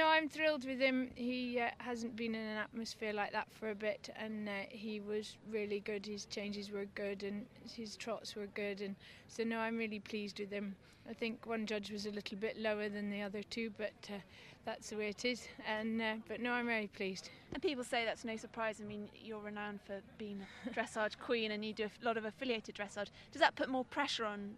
no, I'm thrilled with him. He uh, hasn't been in an atmosphere like that for a bit, and uh, he was really good. His changes were good, and his trots were good, and so no, I'm really pleased with him. I think one judge was a little bit lower than the other two, but uh, that's the way it is. And uh, but no, I'm very pleased. And people say that's no surprise. I mean, you're renowned for being dressage queen, and you do a lot of affiliated dressage. Does that put more pressure on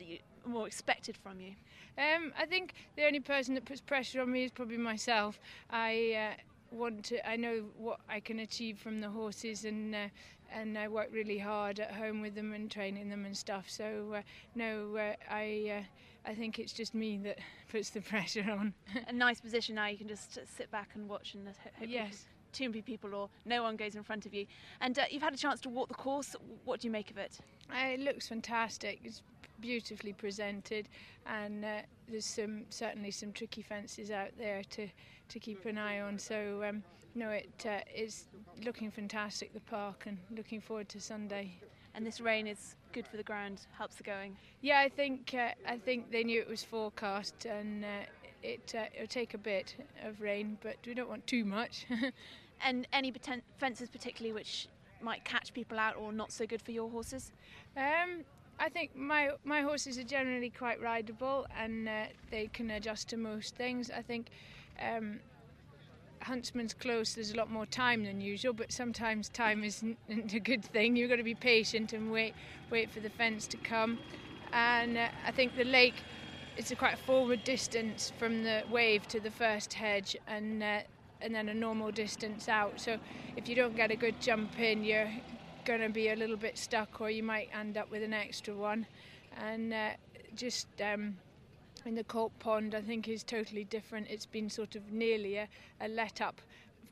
than more expected from you? Um, I think the only person that puts pressure on me is probably myself. I uh, want to. I know what I can achieve from the horses, and uh, and I work really hard at home with them and training them and stuff. So uh, no, uh, I. Uh, I think it's just me that puts the pressure on. a nice position now. You can just sit back and watch and hope yes. Too many people or no one goes in front of you. And uh, you've had a chance to walk the course. What do you make of it? it looks fantastic. It's beautifully presented, and uh, there's some certainly some tricky fences out there to to keep an eye on. So um, no, it uh, is looking fantastic the park, and looking forward to Sunday. And this rain is good for the ground, helps the going. Yeah, I think uh, I think they knew it was forecast, and uh, it uh, it'll take a bit of rain, but we don't want too much. and any poten- fences particularly which might catch people out or not so good for your horses? Um, I think my my horses are generally quite rideable and uh, they can adjust to most things. I think um, Huntsman's Close there's a lot more time than usual, but sometimes time isn't a good thing. You've got to be patient and wait wait for the fence to come. And uh, I think the lake it's a quite forward distance from the wave to the first hedge and. Uh, and then a normal distance out. So if you don't get a good jump in, you're going to be a little bit stuck, or you might end up with an extra one. And uh, just um, in the Colt Pond, I think is totally different. It's been sort of nearly a, a let up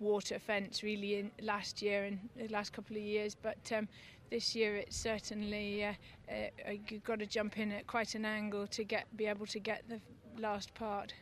water fence really in last year and the last couple of years, but um, this year it's certainly uh, uh, you've got to jump in at quite an angle to get be able to get the last part.